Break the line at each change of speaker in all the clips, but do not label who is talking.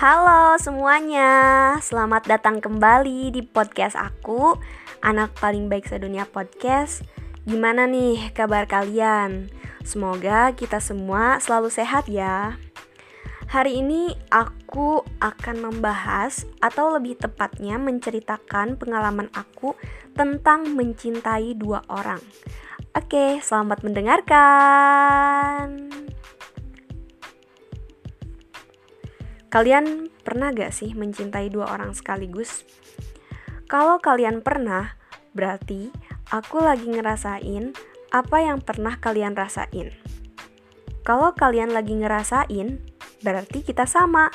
Halo semuanya, selamat datang kembali di podcast aku, anak paling baik sedunia podcast. Gimana nih kabar kalian? Semoga kita semua selalu sehat ya. Hari ini aku akan membahas atau lebih tepatnya menceritakan pengalaman aku tentang mencintai dua orang. Oke, selamat mendengarkan. Kalian pernah gak sih mencintai dua orang sekaligus? Kalau kalian pernah, berarti aku lagi ngerasain apa yang pernah kalian rasain. Kalau kalian lagi ngerasain, berarti kita sama,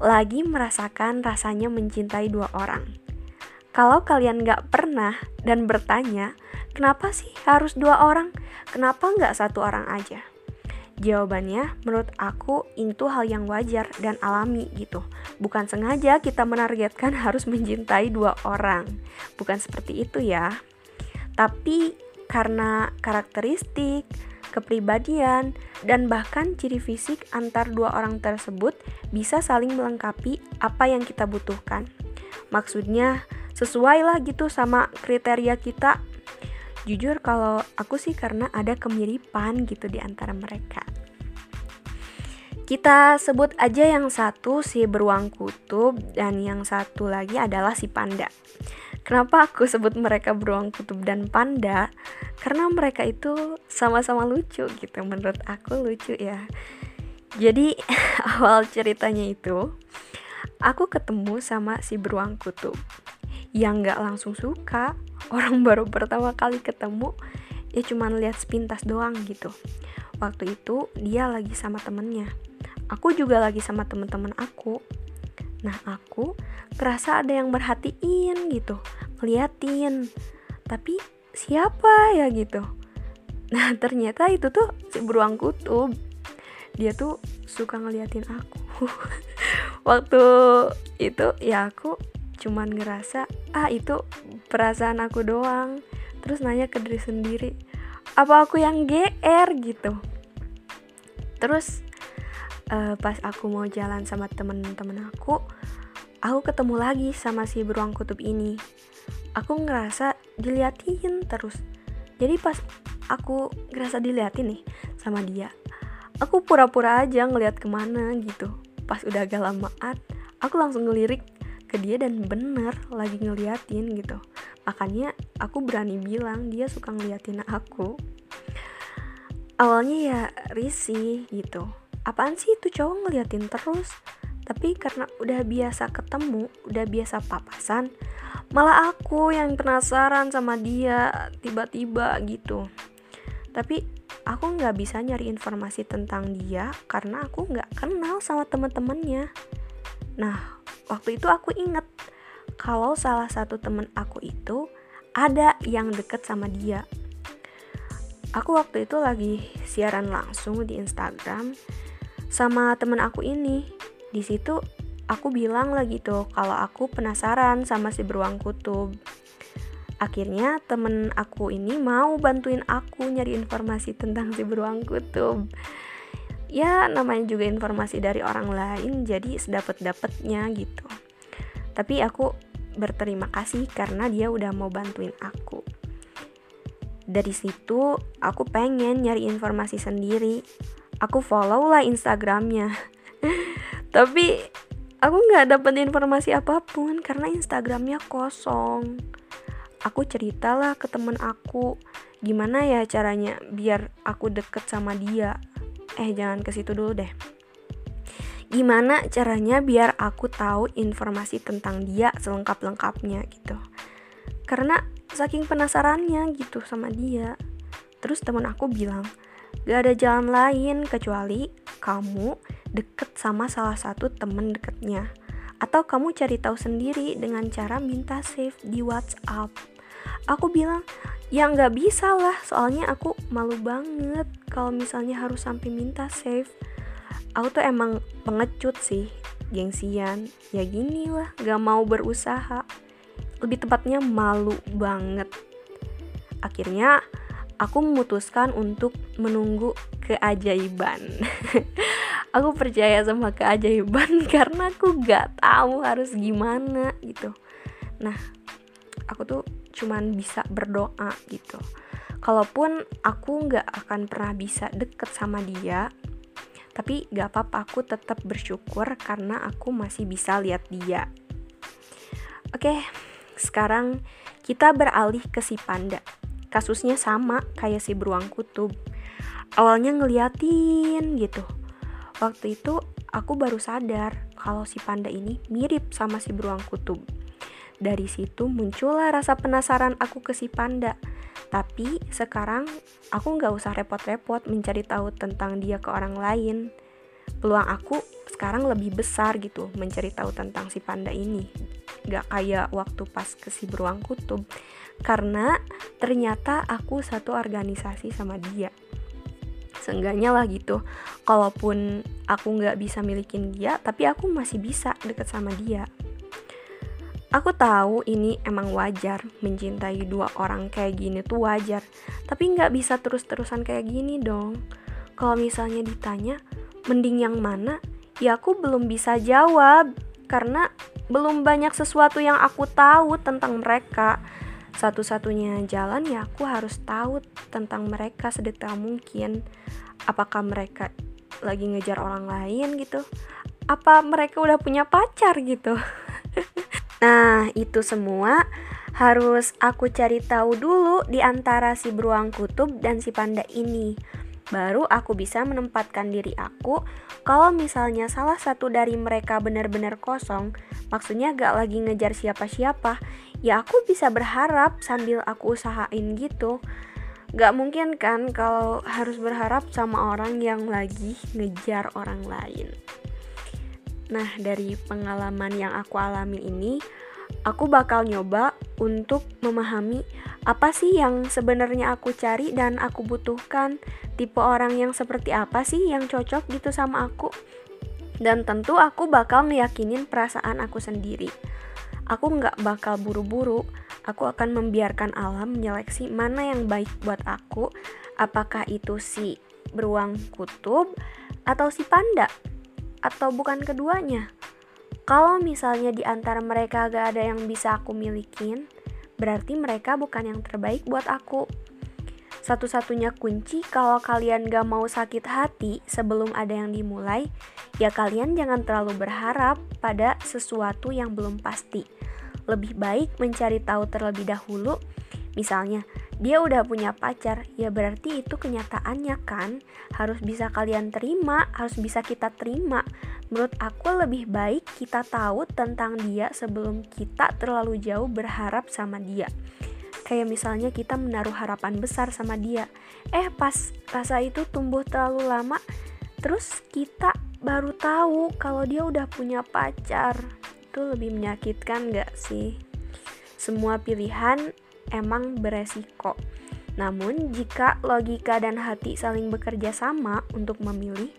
lagi merasakan rasanya mencintai dua orang. Kalau kalian gak pernah dan bertanya, kenapa sih harus dua orang? Kenapa gak satu orang aja? Jawabannya, menurut aku itu hal yang wajar dan alami gitu. Bukan sengaja kita menargetkan harus mencintai dua orang. Bukan seperti itu ya. Tapi karena karakteristik, kepribadian, dan bahkan ciri fisik antar dua orang tersebut bisa saling melengkapi apa yang kita butuhkan. Maksudnya, sesuai lah gitu sama kriteria kita Jujur kalau aku sih karena ada kemiripan gitu di antara mereka. Kita sebut aja yang satu si beruang kutub dan yang satu lagi adalah si panda. Kenapa aku sebut mereka beruang kutub dan panda? Karena mereka itu sama-sama lucu gitu. Menurut aku lucu ya. Jadi awal ceritanya itu aku ketemu sama si beruang kutub yang gak langsung suka orang baru pertama kali ketemu ya cuman lihat sepintas doang gitu. Waktu itu dia lagi sama temennya. Aku juga lagi sama temen-temen aku. Nah aku kerasa ada yang merhatiin gitu ngeliatin. Tapi siapa ya gitu? Nah ternyata itu tuh si beruang kutub. Dia tuh suka ngeliatin aku. Waktu itu ya aku cuman ngerasa ah itu perasaan aku doang. Terus nanya ke diri sendiri apa aku yang GR gitu. Terus uh, pas aku mau jalan sama temen-temen aku aku ketemu lagi sama si beruang kutub ini. Aku ngerasa diliatin terus. Jadi pas aku ngerasa diliatin nih sama dia aku pura-pura aja ngeliat ke mana gitu. Pas udah agak lamaat aku langsung ngelirik ke dia dan bener lagi ngeliatin gitu. Makanya aku berani bilang dia suka ngeliatin aku. Awalnya ya risih gitu. Apaan sih itu cowok ngeliatin terus? Tapi karena udah biasa ketemu udah biasa papasan malah aku yang penasaran sama dia tiba-tiba gitu. Tapi aku nggak bisa nyari informasi tentang dia karena aku nggak kenal sama temen-temennya. Nah waktu itu aku inget kalau salah satu temen aku itu ada yang deket sama dia. Aku waktu itu lagi siaran langsung di Instagram sama temen aku ini. Di situ aku bilang lagi tuh kalau aku penasaran sama si beruang kutub. Akhirnya temen aku ini mau bantuin aku nyari informasi tentang si beruang kutub ya namanya juga informasi dari orang lain jadi sedapat dapatnya gitu. Tapi aku berterima kasih karena dia udah mau bantuin aku. Dari situ aku pengen nyari informasi sendiri. Aku follow lah instagramnya. Tapi aku nggak dapet informasi apa pun karena instagramnya kosong. Aku ceritalah ke temen aku gimana ya caranya biar aku deket sama dia eh jangan ke situ dulu deh. Gimana caranya biar aku tahu informasi tentang dia selengkap-lengkapnya gitu? Karena saking penasarannya gitu sama dia. Terus teman aku bilang gak ada jalan lain kecuali kamu deket sama salah satu temen deketnya. Atau kamu cari tahu sendiri dengan cara minta save di WhatsApp. Aku bilang ya nggak bisa lah. Soalnya aku malu banget kalau misalnya harus sampai minta save. Aku tuh emang pengecut sih gengsian. Ya gini lah gak mau berusaha. Lebih tepatnya malu banget. Akhirnya aku memutuskan untuk menunggu keajaiban. aku percaya sama keajaiban karena aku gak tahu harus gimana gitu. Nah, aku tuh cuman bisa berdoa gitu. Kalaupun aku gak akan pernah bisa deket sama dia, tapi gak apa-apa aku tetap bersyukur karena aku masih bisa lihat dia. Oke, sekarang kita beralih ke si panda kasusnya sama kayak si beruang kutub awalnya ngeliatin gitu waktu itu aku baru sadar kalau si panda ini mirip sama si beruang kutub dari situ muncullah rasa penasaran aku ke si panda. Tapi sekarang aku nggak usah repot-repot mencari tahu tentang dia ke orang lain. Peluang aku sekarang lebih besar gitu mencari tahu tentang si panda ini. Gak kayak waktu pas ke si beruang kutub. Karena ternyata aku satu organisasi sama dia. Seenggaknya lah gitu. Kalaupun aku nggak bisa milikin dia tapi aku masih bisa deket sama dia Aku tahu ini emang wajar mencintai dua orang kayak gini tuh wajar Tapi nggak bisa terus-terusan kayak gini dong Kalau misalnya ditanya mending yang mana Ya aku belum bisa jawab Karena belum banyak sesuatu yang aku tahu tentang mereka. Satu-satunya jalan ya aku harus tahu tentang mereka sedetail mungkin. Apakah mereka lagi ngejar orang lain gitu? Apa mereka udah punya pacar gitu? nah, itu semua harus aku cari tahu dulu di antara si beruang kutub dan si panda ini baru aku bisa menempatkan diri aku kalau misalnya salah satu dari mereka benar-benar kosong, maksudnya gak lagi ngejar siapa-siapa, ya aku bisa berharap sambil aku usahain gitu. Gak mungkin kan kalau harus berharap sama orang yang lagi ngejar orang lain. Nah, dari pengalaman yang aku alami ini, aku bakal nyoba untuk memahami apa sih yang sebenarnya aku cari dan aku butuhkan. Tipe orang yang seperti apa sih yang cocok gitu sama aku? Dan tentu aku bakal ngeyakinin perasaan aku sendiri. Aku nggak bakal buru-buru. Aku akan membiarkan alam menyeleksi mana yang baik buat aku. Apakah itu si beruang kutub atau si panda atau bukan keduanya kalau misalnya di antara mereka gak ada yang bisa aku milikin, berarti mereka bukan yang terbaik buat aku. Satu-satunya kunci kalau kalian gak mau sakit hati sebelum ada yang dimulai, ya kalian jangan terlalu berharap pada sesuatu yang belum pasti. Lebih baik mencari tahu terlebih dahulu. Misalnya, dia udah punya pacar, ya berarti itu kenyataannya kan. Harus bisa kalian terima, harus bisa kita terima Menurut aku lebih baik kita tahu tentang dia sebelum kita terlalu jauh berharap sama dia. Kayak misalnya kita menaruh harapan besar sama dia. Eh pas rasa itu tumbuh terlalu lama, terus kita baru tahu kalau dia udah punya pacar. Itu lebih menyakitkan gak sih? Semua pilihan emang beresiko. Namun, jika logika dan hati saling bekerja sama untuk memilih,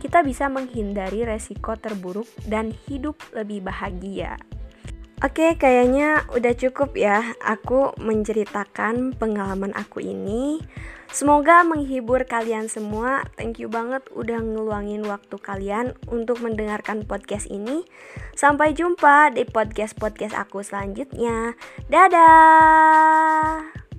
kita bisa menghindari resiko terburuk dan hidup lebih bahagia. Oke, kayaknya udah cukup ya aku menceritakan pengalaman aku ini. Semoga menghibur kalian semua. Thank you banget udah ngeluangin waktu kalian untuk mendengarkan podcast ini. Sampai jumpa di podcast-podcast aku selanjutnya. Dadah.